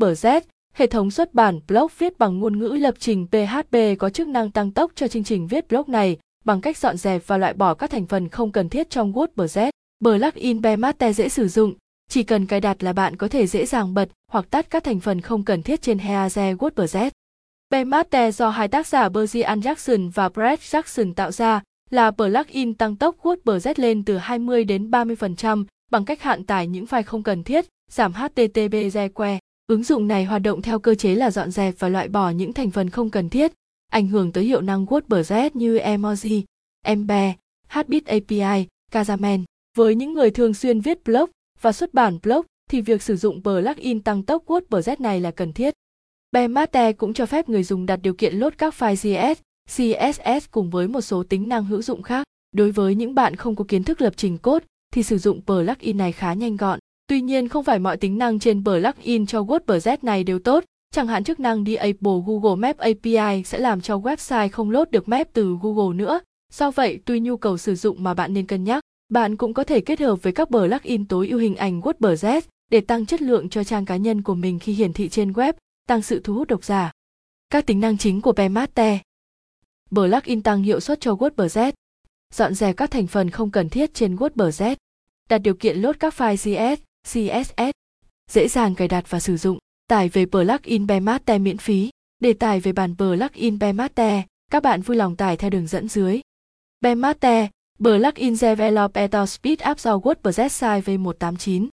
WordPress, hệ thống xuất bản blog viết bằng ngôn ngữ lập trình PHP có chức năng tăng tốc cho chương trình viết blog này bằng cách dọn dẹp và loại bỏ các thành phần không cần thiết trong WordPress. Plugin Bemate dễ sử dụng, chỉ cần cài đặt là bạn có thể dễ dàng bật hoặc tắt các thành phần không cần thiết trên Heaze WordPress. Bemate do hai tác giả Berzian Jackson và Brett Jackson tạo ra là plugin tăng tốc WordPress lên từ 20 đến 30% bằng cách hạn tải những file không cần thiết, giảm HTTP request. Ứng dụng này hoạt động theo cơ chế là dọn dẹp và loại bỏ những thành phần không cần thiết, ảnh hưởng tới hiệu năng WordPress như emoji, embe, Heartbeat API, Casamen. Với những người thường xuyên viết blog và xuất bản blog thì việc sử dụng plugin tăng tốc WordPress này là cần thiết. Bemate cũng cho phép người dùng đặt điều kiện lốt các file JS, CSS cùng với một số tính năng hữu dụng khác. Đối với những bạn không có kiến thức lập trình code thì sử dụng plugin này khá nhanh gọn. Tuy nhiên không phải mọi tính năng trên plugin cho WordPress này đều tốt, chẳng hạn chức năng Disable Google Map API sẽ làm cho website không lốt được map từ Google nữa. Do vậy, tùy nhu cầu sử dụng mà bạn nên cân nhắc. Bạn cũng có thể kết hợp với các plugin tối ưu hình ảnh WordPress để tăng chất lượng cho trang cá nhân của mình khi hiển thị trên web, tăng sự thu hút độc giả. Các tính năng chính của Pemaster Plugin tăng hiệu suất cho WordPress Dọn dẹp các thành phần không cần thiết trên WordPress Đặt điều kiện lốt các file CS, CSS Dễ dàng cài đặt và sử dụng. Tải về plugin Pemaster miễn phí. Để tải về bản plugin Pemaster, các bạn vui lòng tải theo đường dẫn dưới. Pemaster, plugin Developer Speed Up do WordPress Site V189